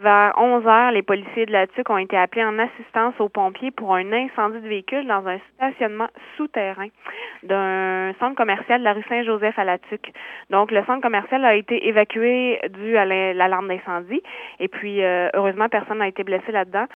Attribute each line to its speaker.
Speaker 1: Vers 11 heures, les policiers de la TUC ont été appelés en assistance aux pompiers pour un incendie de véhicule dans un stationnement souterrain d'un centre commercial de la rue Saint-Joseph à la TUC. Donc, le centre commercial a été évacué dû à l'alarme d'incendie. Et puis, euh, heureusement, personne n'a été blessé là-dedans.